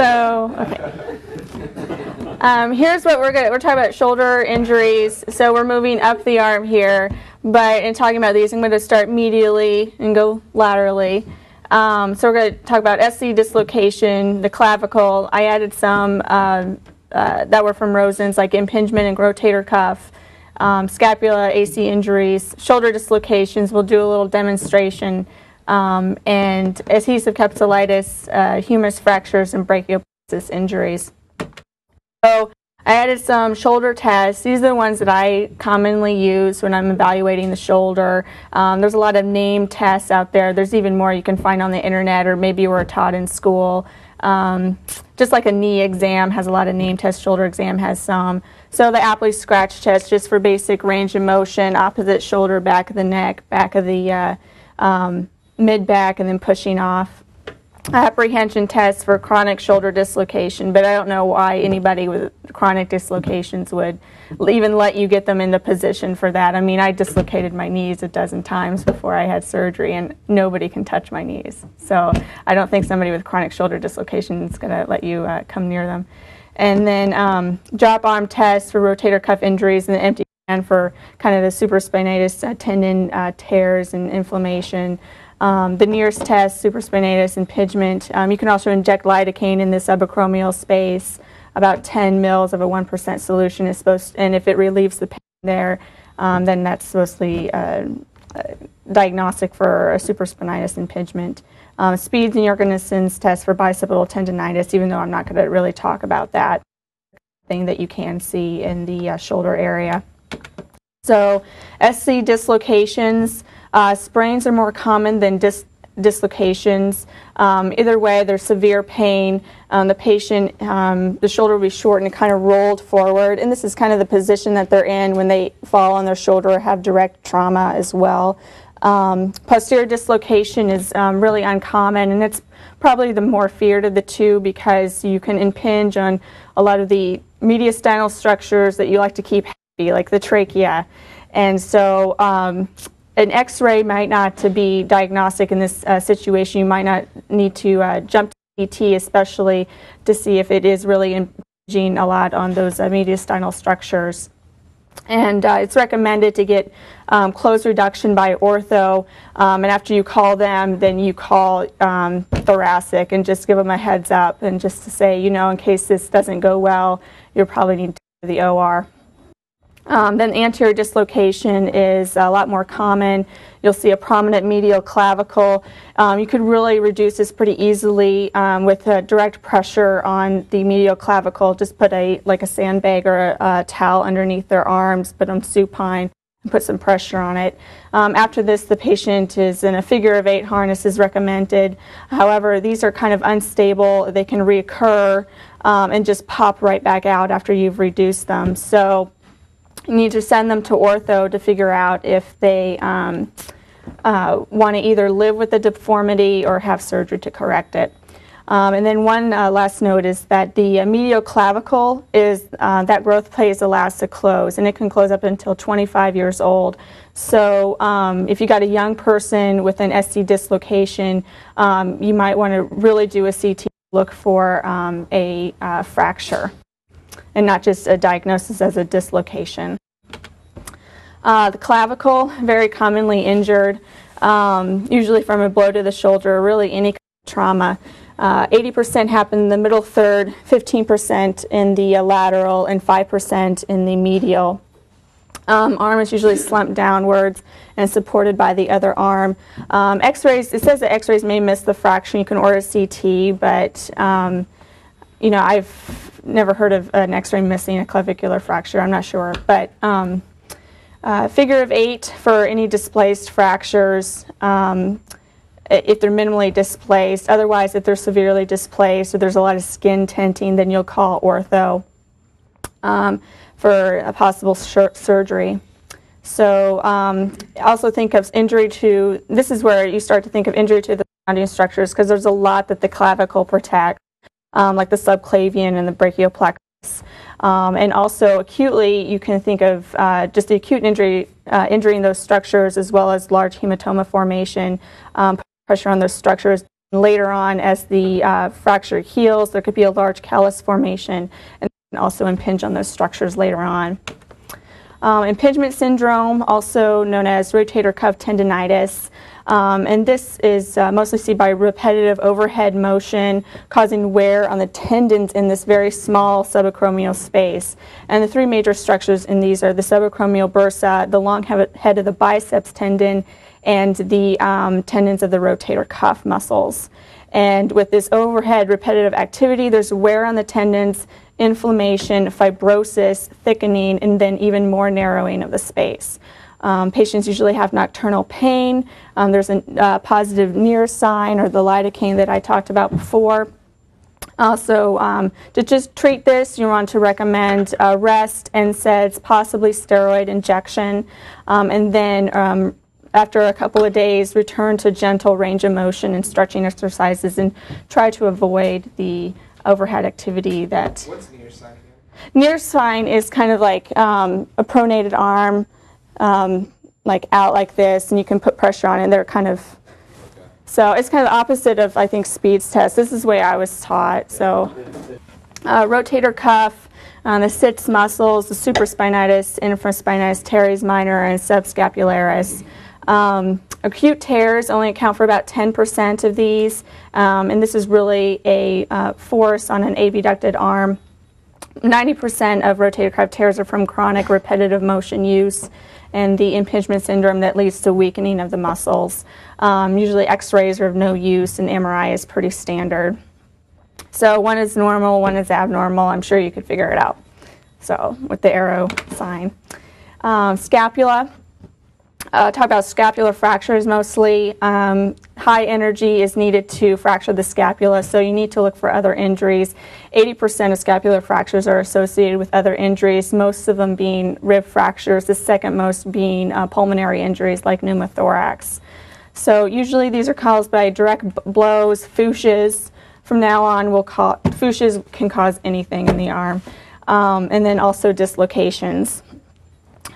So, okay. Um, here's what we're going we're talking about shoulder injuries. So we're moving up the arm here, but in talking about these, I'm going to start medially and go laterally. Um, so we're going to talk about SC dislocation, the clavicle. I added some uh, uh, that were from Rosen's, like impingement and rotator cuff, um, scapula, AC injuries, shoulder dislocations. We'll do a little demonstration um, and adhesive capsulitis, uh, humerus fractures, and brachial plexus injuries. So I added some shoulder tests. These are the ones that I commonly use when I'm evaluating the shoulder. Um, there's a lot of name tests out there. There's even more you can find on the internet or maybe you were taught in school. Um, just like a knee exam has a lot of name tests, shoulder exam has some. So the Apley scratch test just for basic range of motion, opposite shoulder, back of the neck, back of the uh, um, mid back and then pushing off. Apprehension tests for chronic shoulder dislocation, but I don't know why anybody with chronic dislocations would even let you get them into position for that. I mean, I dislocated my knees a dozen times before I had surgery, and nobody can touch my knees. So I don't think somebody with chronic shoulder dislocation is going to let you uh, come near them. And then um, drop arm tests for rotator cuff injuries and the empty can for kind of the supraspinatus uh, tendon uh, tears and inflammation. Um, the Neer's test, supraspinatus impingement. Um, you can also inject lidocaine in the subacromial space. About 10 mils of a 1% solution is supposed, and if it relieves the pain there, um, then that's supposed to uh, uh, diagnostic for a supraspinatus impingement. Um, Speeds and Yergason's test for bicipital tendonitis, even though I'm not going to really talk about that thing that you can see in the uh, shoulder area. So SC dislocations, uh, sprains are more common than dis dislocations. Um, either way, there's severe pain. Um, the patient, um, the shoulder will be short and kind of rolled forward. And this is kind of the position that they're in when they fall on their shoulder or have direct trauma as well. Um, posterior dislocation is um, really uncommon, and it's probably the more feared of the two because you can impinge on a lot of the mediastinal structures that you like to keep like the trachea. And so um, an x-ray might not to be diagnostic in this uh, situation. You might not need to uh, jump to CT, especially to see if it is really impinging a lot on those uh, mediastinal structures. And uh, it's recommended to get um, close reduction by ortho. Um, and after you call them, then you call um, thoracic and just give them a heads up and just to say, you know, in case this doesn't go well, you'll probably need to go to the OR. Um, then anterior dislocation is a lot more common. You'll see a prominent medial clavicle. Um, you could really reduce this pretty easily um, with direct pressure on the medial clavicle. Just put a like a sandbag or a, a towel underneath their arms, put them supine, and put some pressure on it. Um, after this, the patient is in a figure of eight harness is recommended. However, these are kind of unstable. They can reoccur um, and just pop right back out after you've reduced them. So you need to send them to ortho to figure out if they um, uh, want to either live with the deformity or have surgery to correct it. Um, and then one uh, last note is that the uh, medial clavicle is uh, that growth plate phase allows to close, and it can close up until 25 years old. So um, if you got a young person with an SC dislocation, um, you might want to really do a CT look for um, a uh, fracture and not just a diagnosis as a dislocation. Uh, the clavicle, very commonly injured, um, usually from a blow to the shoulder, or really any trauma. 80% uh, happen in the middle third, 15% in the uh, lateral, and 5% in the medial. Um, arm is usually slumped downwards and supported by the other arm. Um, x-rays, it says that x-rays may miss the fraction. You can order CT, but um, you know, I've never heard of an x-ray missing a clavicular fracture. I'm not sure, but um, uh, figure of eight for any displaced fractures um, if they're minimally displaced. Otherwise, if they're severely displaced or there's a lot of skin tenting, then you'll call ortho um, for a possible surgery. So um, also think of injury to, this is where you start to think of injury to the surrounding structures because there's a lot that the clavicle protects, um, like the subclavian and the brachial plexus. Um, and also acutely, you can think of uh, just the acute injury, uh, injury in those structures as well as large hematoma formation, um, pressure on those structures later on, as the uh, fracture heals, there could be a large callus formation and also impinge on those structures later on. Um, impingement syndrome, also known as rotator cuff tendonitis, um, and this is uh, mostly seen by repetitive overhead motion causing wear on the tendons in this very small subacromial space. And the three major structures in these are the subacromial bursa, the long head of the biceps tendon, and the um, tendons of the rotator cuff muscles. And with this overhead repetitive activity, there's wear on the tendons, inflammation, fibrosis, thickening, and then even more narrowing of the space. Um, patients usually have nocturnal pain. Um, there's a uh, positive Neer sign or the lidocaine that I talked about before. Also, um, to just treat this, you want to recommend uh, rest, NSAIDs, possibly steroid injection, um, and then um, after a couple of days, return to gentle range of motion and stretching exercises and try to avoid the overhead activity that. What's Neer sign again? Neer sign is kind of like um, a pronated arm, um, like out like this, and you can put pressure on it. And they're kind of. So it's kind of the opposite of, I think, Speed's test. This is the way I was taught. So, uh, rotator cuff, uh, the sits muscles, the supraspinatus, infraspinatus, teres minor, and subscapularis. Um, acute tears only account for about 10% of these, um, and this is really a uh, force on an abducted arm. 90% of rotator cuff tears are from chronic repetitive motion use and the impingement syndrome that leads to weakening of the muscles. Um, usually x-rays are of no use and MRI is pretty standard. So one is normal, one is abnormal. I'm sure you could figure it out. So with the arrow sign. Um, scapula, uh, talk about scapular fractures mostly. Um, high energy is needed to fracture the scapula, so you need to look for other injuries. 80% of scapular fractures are associated with other injuries, most of them being rib fractures, the second most being uh, pulmonary injuries like pneumothorax. So usually these are caused by direct blows, FOOSHes. From now on, we'll call FOOSHes can cause anything in the arm, um, and then also dislocations.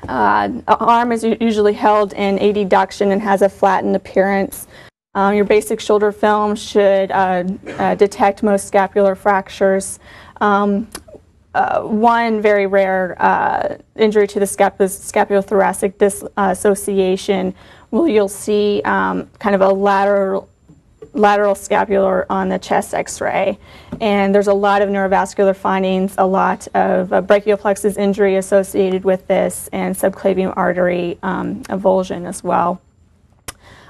Uh, arm is usually held in adduction and has a flattened appearance. Um, your basic shoulder film should uh, uh, detect most scapular fractures. Um, uh, one very rare uh, injury to the scap- scapulothoracic dissociation, well, you'll see um, kind of a lateral lateral scapular on the chest x-ray. And there's a lot of neurovascular findings, a lot of uh, brachial plexus injury associated with this, and subclavian artery um, avulsion as well.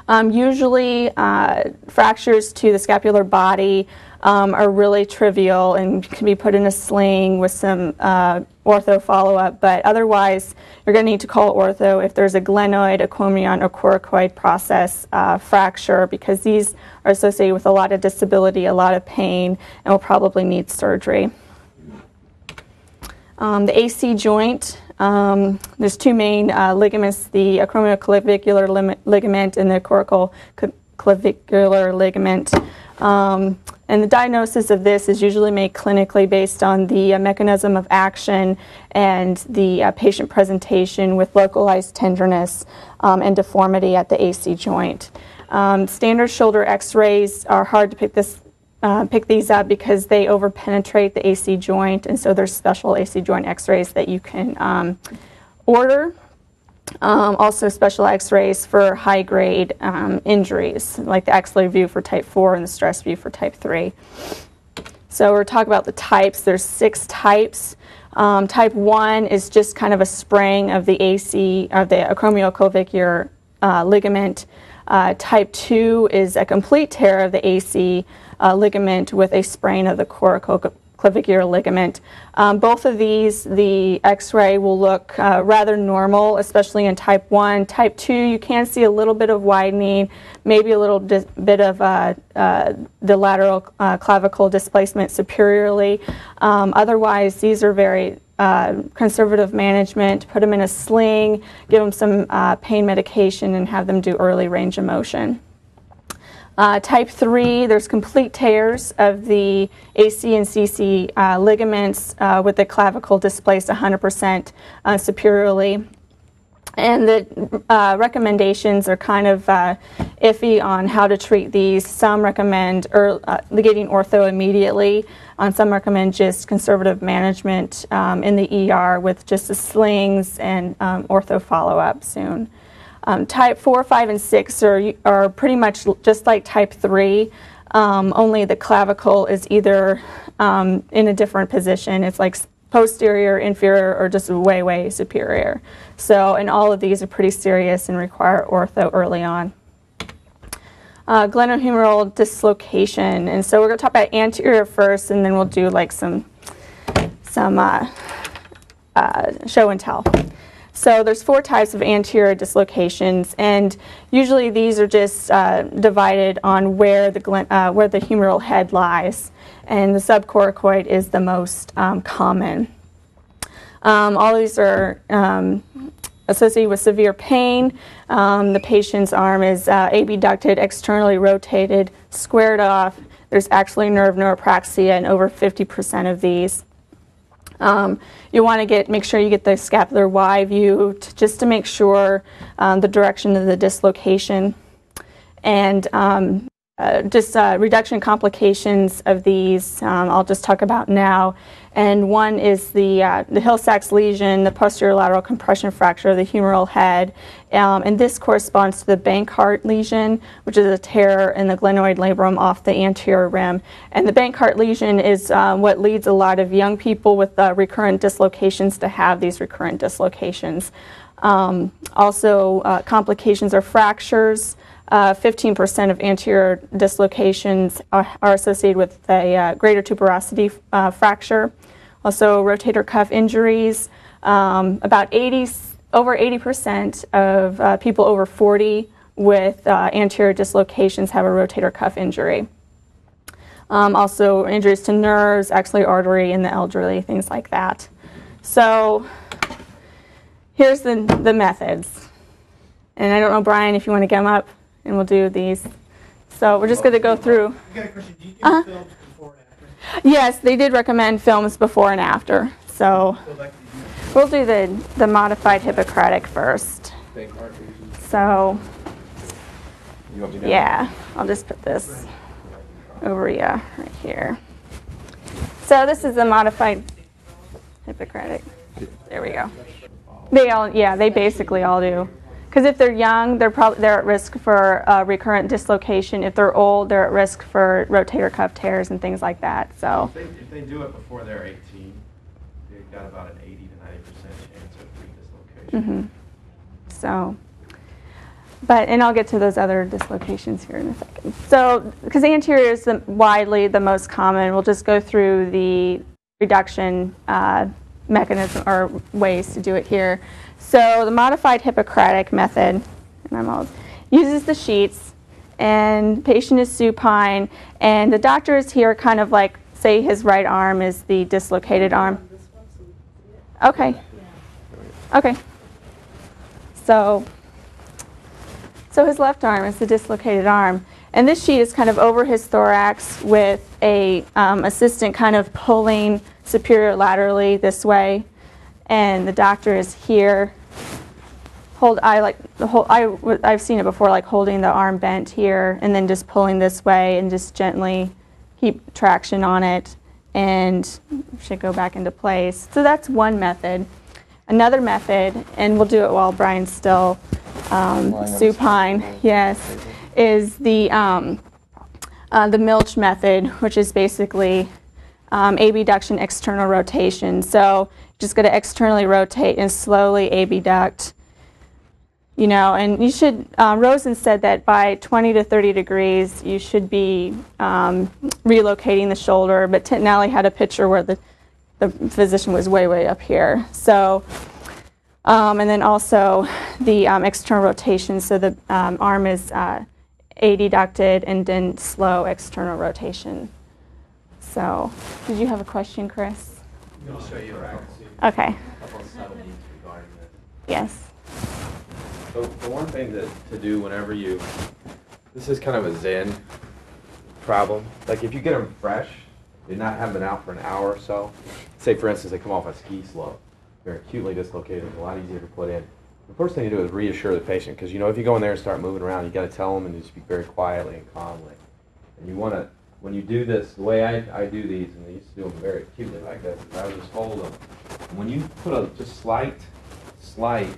Um, usually, uh, fractures to the scapular body um, are really trivial and can be put in a sling with some uh, ortho follow-up, but otherwise you're going to need to call ortho if there's a glenoid, acromion, or coracoid process uh, fracture because these are associated with a lot of disability, a lot of pain, and will probably need surgery. Um, the AC joint, um, there's two main uh, ligaments, the acromioclavicular ligament and the coracoclavicular ligament. Um, and the diagnosis of this is usually made clinically based on the uh, mechanism of action and the uh, patient presentation with localized tenderness um, and deformity at the AC joint. Um, standard shoulder x-rays are hard to pick, this, uh, pick these up because they overpenetrate the AC joint, and so there's special AC joint x-rays that you can um, order um, also special x-rays for high-grade um, injuries, like the axillary view for type 4 and the stress view for type 3. So we're talking about the types. There's six types. Um, type 1 is just kind of a spraying of the AC, of the acromioclavicular uh, ligament. Uh, type 2 is a complete tear of the AC uh, ligament with a sprain of the coracoc clavicular ligament. Um, both of these, the x-ray will look uh, rather normal, especially in type 1. Type 2, you can see a little bit of widening, maybe a little bit of uh, uh, the lateral uh, clavicle displacement superiorly. Um, otherwise, these are very uh, conservative management, put them in a sling, give them some uh, pain medication, and have them do early range of motion. Uh, type 3, there's complete tears of the AC and CC uh, ligaments uh, with the clavicle displaced 100% uh, superiorly. and the uh, recommendations are kind of uh, iffy on how to treat these. Some recommend uh, getting ortho immediately. Um, some recommend just conservative management um, in the ER with just the slings and um, ortho follow up soon. Um, type 4, 5, and 6 are, are pretty much just like type 3, um, only the clavicle is either um, in a different position. It's like posterior, inferior, or just way, way superior. So, and all of these are pretty serious and require ortho early on. Uh, glenohumeral dislocation, and so we're going to talk about anterior first, and then we'll do like some some uh, uh, show and tell. So there's four types of anterior dislocations, and usually these are just uh, divided on where the uh, where the humeral head lies, and the subcoracoid is the most um, common. Um, all these are um, associated with severe pain. Um, the patient's arm is uh, abducted, externally rotated, squared off. There's actually nerve neuropraxia in over 50% of these. Um, you want to get make sure you get the scapular Y view to, just to make sure um, the direction of the dislocation. And um, uh, just uh, reduction complications of these um, I'll just talk about now and one is the, uh, the Hill-Sachs lesion, the posterior lateral compression fracture of the humeral head, um, and this corresponds to the Bankart lesion, which is a tear in the glenoid labrum off the anterior rim. And the Bankart lesion is uh, what leads a lot of young people with uh, recurrent dislocations to have these recurrent dislocations. Um, also, uh, complications are fractures. 15% uh, of anterior dislocations are, are associated with a uh, greater tuberosity uh, fracture. Also, rotator cuff injuries. Um, about 80, over 80% of uh, people over 40 with uh, anterior dislocations have a rotator cuff injury. Um, also, injuries to nerves, axillary artery in the elderly, things like that. So, here's the, the methods. And I don't know, Brian, if you want to come up and we'll do these. So, we're just going to go through. Uh-huh. Yes, they did recommend films before and after. So we'll do the, the modified Hippocratic first. So, yeah, I'll just put this over yeah, right here. So this is the modified Hippocratic. There we go. They all, yeah, they basically all do. Because if they're young, they're probably they're at risk for uh, recurrent dislocation. If they're old, they're at risk for rotator cuff tears and things like that. So if they, if they do it before they're 18, they've got about an 80 to 90 percent chance of Mm-hmm. re-dislocation. So, but and I'll get to those other dislocations here in a second. So, because anterior is the, widely the most common, we'll just go through the reduction uh, mechanism or ways to do it here. So the modified Hippocratic method, and I'm all, uses the sheets, and patient is supine, and the doctor is here, kind of like say his right arm is the dislocated arm. Okay. Okay. So, so his left arm is the dislocated arm, and this sheet is kind of over his thorax with a um, assistant kind of pulling superior laterally this way and the doctor is here. Hold, I like the whole. I I've seen it before, like holding the arm bent here and then just pulling this way and just gently keep traction on it, and should go back into place. So that's one method. Another method, and we'll do it while Brian's still um, supine. Yes, is the um, uh, the Milch method, which is basically um, abduction external rotation. So just going to externally rotate and slowly abduct. You know, and you should, um, Rosen said that by 20 to 30 degrees, you should be um, relocating the shoulder, but Tintinalli had a picture where the, the physician was way, way up here. So, um, and then also the um, external rotation, so the um, arm is uh, adducted and then slow external rotation. So, did you have a question, Chris? I'll show you Okay. couple of subtleties regarding this. Yes. So the one thing to, to do whenever you, this is kind of a Zen problem. Like if you get them fresh, you're not having been out for an hour or so. Say for instance they come off a ski slope, they're acutely dislocated, it's a lot easier to put in. the first thing you do is reassure the patient because you know if you go in there and start moving around, you got to tell them and you speak very quietly and calmly. And you want to, when you do this, the way I, I do these, and I used to do them very acutely like this, is I would just hold them. And when you put a just slight, slight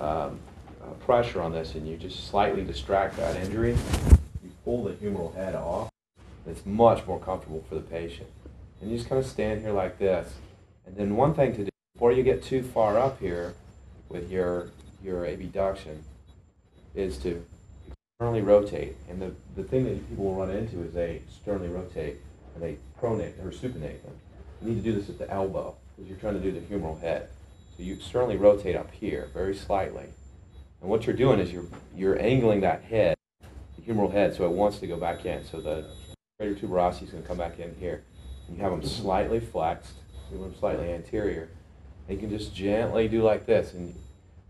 um, pressure on this and you just slightly distract that injury, you pull the humeral head off. It's much more comfortable for the patient. And you just kind of stand here like this. And then one thing to do before you get too far up here with your your abduction is to externally rotate. And the, the thing that people will run into is they externally rotate and they pronate or supinate them. You need to do this at the elbow because you're trying to do the humeral head. So you externally rotate up here very slightly. And what you're doing is you're you're angling that head, the humeral head, so it wants to go back in. So the greater tuberosity is going to come back in here. And you have them slightly flexed, you want them slightly anterior. And you can just gently do like this. And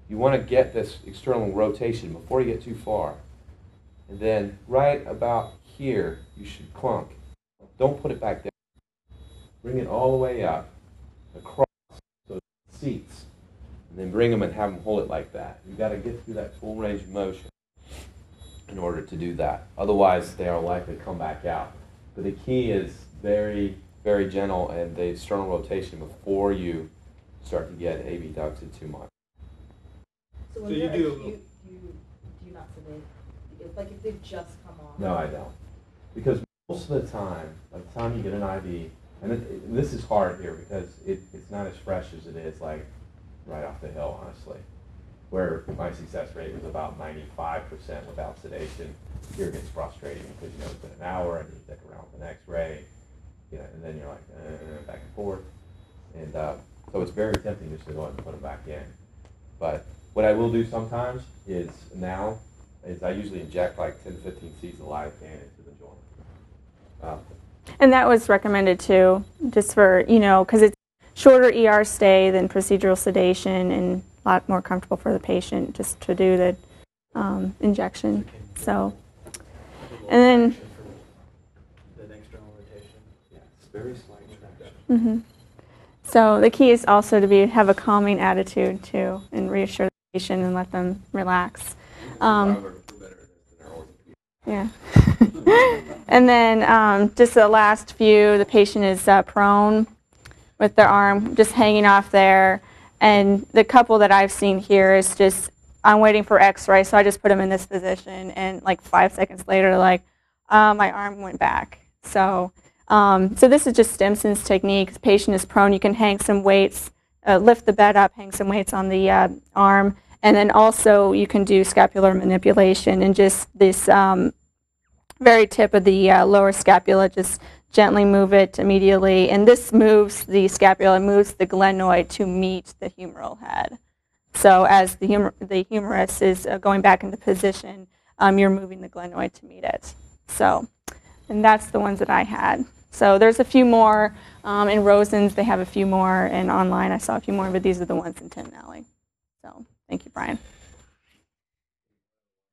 you want to get this external rotation before you get too far. And then right about here, you should clunk. Don't put it back there. Bring it all the way up, across those seats. And then bring them and have them hold it like that. You've got to get through that full range of motion in order to do that. Otherwise, they are likely to come back out. But the key is very, very gentle and the external rotation before you start to get abducted too much. So So when you do- acute, do you, do not sedate? If, like if they've just come off? No, I don't. Because most of the time, by the time you get an IV, and it, it- this is hard here because it, it's not as fresh as it is like right off the hill, honestly. Where my success rate was about 95% without sedation. Here it gets frustrating because you know it's been an hour and you stick around with an X-ray, you know, and then you're like uh, back and forth, and uh, so it's very tempting just to go ahead and put them back in. But what I will do sometimes is now is I usually inject like 10 to 15 C's of lidocaine into the joint. Um, And that was recommended too, just for, you know, because it's shorter ER stay than procedural sedation and a lot more comfortable for the patient just to do the um, injection. So, and then, traction. mhm. so the key is also to be have a calming attitude too and reassure the patient and let them relax. Um, Yeah. and then um, just the last few, the patient is uh, prone with their arm just hanging off there. And the couple that I've seen here is just, I'm waiting for x-ray, so I just put them in this position. And like five seconds later, like, uh, my arm went back. So, um, so this is just Stimson's technique. The patient is prone. You can hang some weights, uh, lift the bed up, hang some weights on the uh, arm. And then also you can do scapular manipulation and just this um, very tip of the uh, lower scapula, just gently move it immediately. And this moves the scapula, it moves the glenoid to meet the humeral head. So as the, the humerus is uh, going back into position, um, you're moving the glenoid to meet it. So, and that's the ones that I had. So there's a few more um, in Rosen's. They have a few more, and online I saw a few more, but these are the ones in Tintinalli. So thank you, Brian.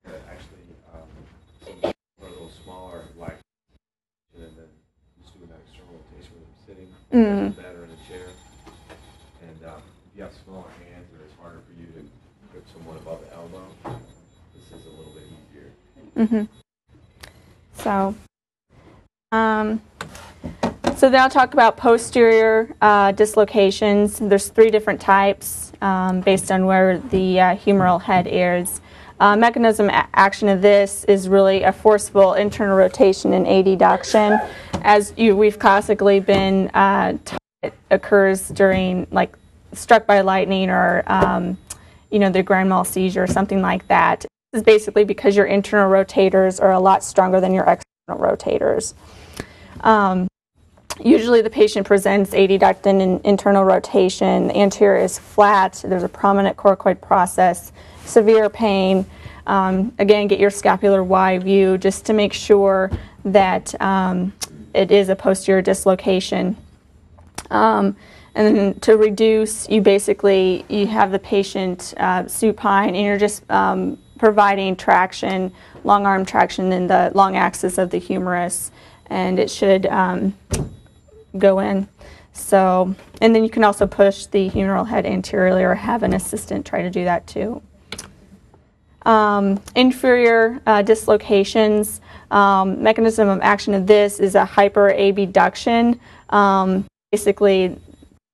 That actually, um, some are a little smaller, like, and then just doing that external rotation with them sitting, Mm. better in a chair. And um, if you have smaller hands or it's harder for you to grip someone above the elbow, this is a little bit easier. hmm So, um, so then I'll talk about posterior uh, dislocations. There's three different types um, based on where the uh, humeral head is. Uh, mechanism action of this is really a forceful internal rotation and adduction. As you, we've classically been uh, taught, it occurs during like struck by lightning or um, you know the grand mal seizure or something like that. This is basically because your internal rotators are a lot stronger than your external rotators. Um, usually the patient presents adductant and internal rotation. The anterior is flat. There's a prominent coracoid process, severe pain. Um, again, get your scapular Y view just to make sure that um, it is a posterior dislocation. Um, and then to reduce, you basically you have the patient uh, supine, and you're just um, providing traction, long arm traction in the long axis of the humerus, and it should um, go in. So, and then you can also push the humeral head anteriorly or have an assistant try to do that too. Um, inferior uh, dislocations, um, mechanism of action of this is a hyperabduction. Um, basically,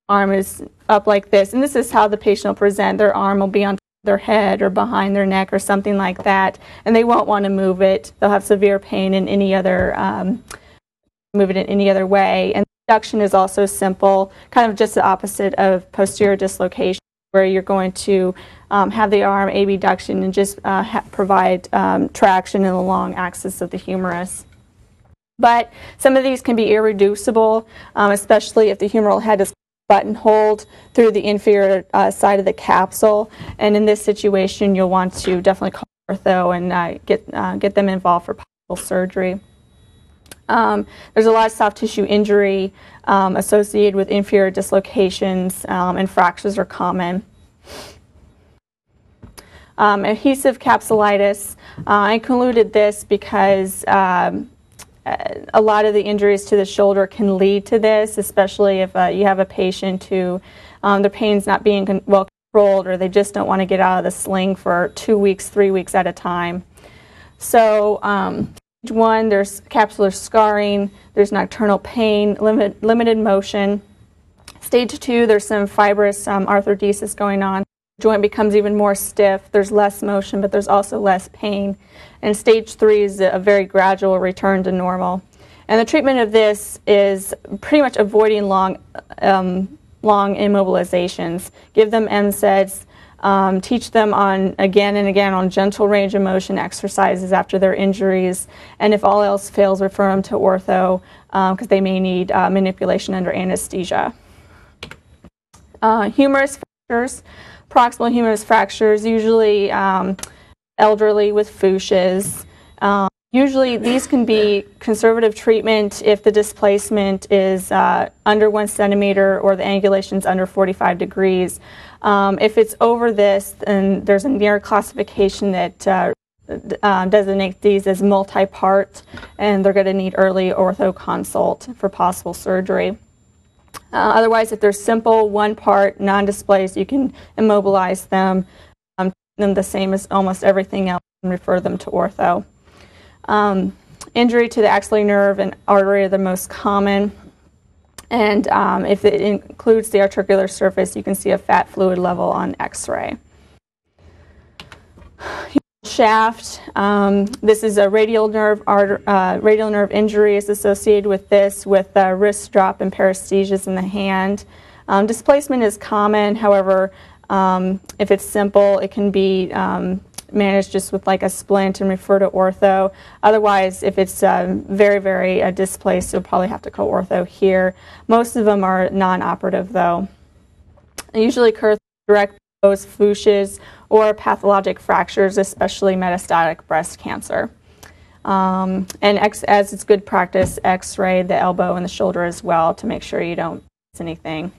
arm is up like this, and this is how the patient will present. Their arm will be on their head or behind their neck or something like that, and they won't want to move it. They'll have severe pain in any other um, move it in any other way. And abduction is also simple, kind of just the opposite of posterior dislocation, where you're going to um, have the arm abduction and just uh, provide um, traction in the long axis of the humerus. But some of these can be irreducible, um, especially if the humeral head is buttonholed through the inferior uh, side of the capsule. And in this situation, you'll want to definitely call ortho and uh, get, uh, get them involved for possible surgery. Um, there's a lot of soft tissue injury um, associated with inferior dislocations, um, and fractures are common. Um, adhesive capsulitis, uh, I included this because um, a lot of the injuries to the shoulder can lead to this, especially if uh, you have a patient who um, their pain's not being con- well controlled or they just don't want to get out of the sling for two weeks, three weeks at a time. So, um, one, there's capsular scarring, there's nocturnal pain, limit, limited motion. Stage two, there's some fibrous um, arthrodesis going on. Joint becomes even more stiff. There's less motion, but there's also less pain. And stage three is a very gradual return to normal. And the treatment of this is pretty much avoiding long, um, long immobilizations. Give them NSAIDs. Um, teach them on again and again on gentle range of motion exercises after their injuries, and if all else fails, refer them to ortho because um, they may need uh, manipulation under anesthesia. Uh, humerus fractures, proximal humerus fractures, usually um, elderly with FOOSHes. Um, usually, these can be conservative treatment if the displacement is uh, under one centimeter or the angulation is under 45 degrees. Um, if it's over this, then there's a Neer classification that uh, uh, designates these as multi-part, and they're going to need early ortho consult for possible surgery. Uh, otherwise, if they're simple, one-part, non-displaced, you can immobilize them, um, them the same as almost everything else, and refer them to ortho. Um, injury to the axillary nerve and artery are the most common. And um, if it includes the articular surface, you can see a fat fluid level on x-ray. Shaft, um, this is a radial nerve, uh, radial nerve injury is associated with this with uh, wrist drop and paresthesias in the hand. Um, displacement is common, however, um, if it's simple, it can be managed just with like a splint and refer to ortho. Otherwise, if it's um, very, very uh, displaced, you'll probably have to call ortho here. Most of them are non-operative though. They usually occur direct blows, FOOSHes, or pathologic fractures, especially metastatic breast cancer. Um, and X, as it's good practice, x-ray the elbow and the shoulder as well to make sure you don't miss anything.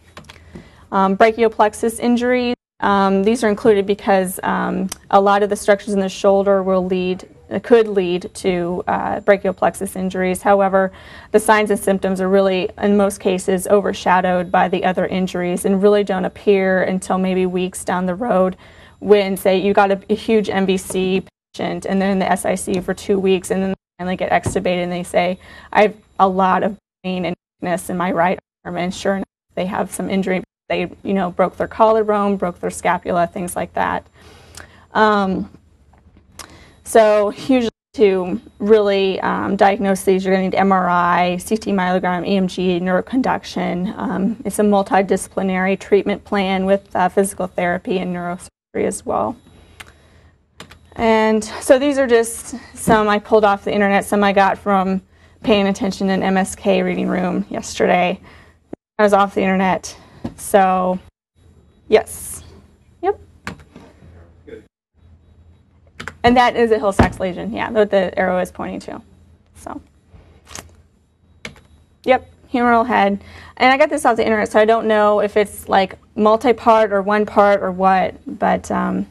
Um, brachial plexus injuries, um, these are included because um, a lot of the structures in the shoulder will lead, could lead to uh, brachial plexus injuries. However, the signs and symptoms are really, in most cases, overshadowed by the other injuries and really don't appear until maybe weeks down the road when, say, you got a, a huge MVC patient and they're in the SIC for two weeks and then they finally get extubated and they say, I have a lot of pain and weakness in my right arm, and sure enough, they have some injury they, you know, broke their collarbone, broke their scapula, things like that. Um, so usually to really um, diagnose these, you're going to need MRI, CT myelogram, EMG, neuroconduction. Um, it's a multidisciplinary treatment plan with uh, physical therapy and neurosurgery as well. And so these are just some I pulled off the internet, some I got from paying attention in MSK reading room yesterday. I was off the internet so, yes. Yep. And that is a Hill-Sachs lesion, yeah, that the arrow is pointing to. So, yep, humeral head. And I got this off the internet, so I don't know if it's like multi-part or one part or what, but, um,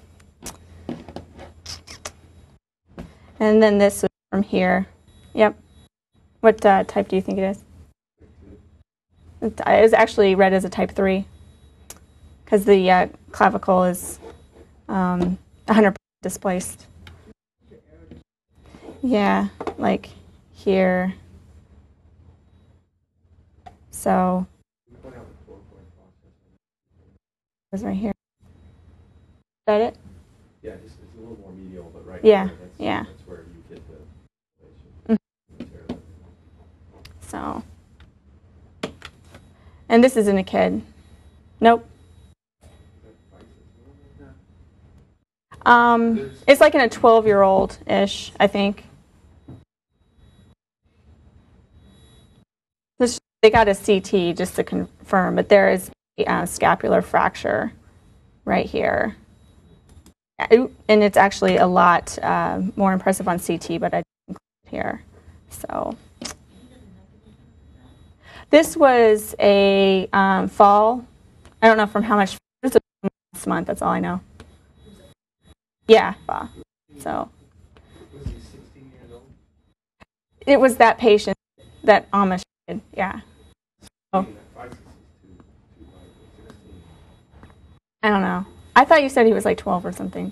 and then this from here. Yep. What uh, type do you think it is? It is actually read as a type 3 because the uh, clavicle is um, 100% displaced. Yeah, like here. So it was right here. Is that it? Yeah, it's, it's a little more medial, but right Yeah, there, that's, yeah. that's where you get the Mhm. So. And this isn't a kid. Nope. Um, it's like in a 12 year old ish, I think. They got a CT just to confirm, but there is a uh, scapular fracture right here. And it's actually a lot uh, more impressive on CT, but I didn't include it here. So. This was a um, fall. I don't know from how much. This was last month. That's all I know. Yeah, fall. So it was that patient that Amish did. Yeah. Oh. I don't know. I thought you said he was like 12 or something.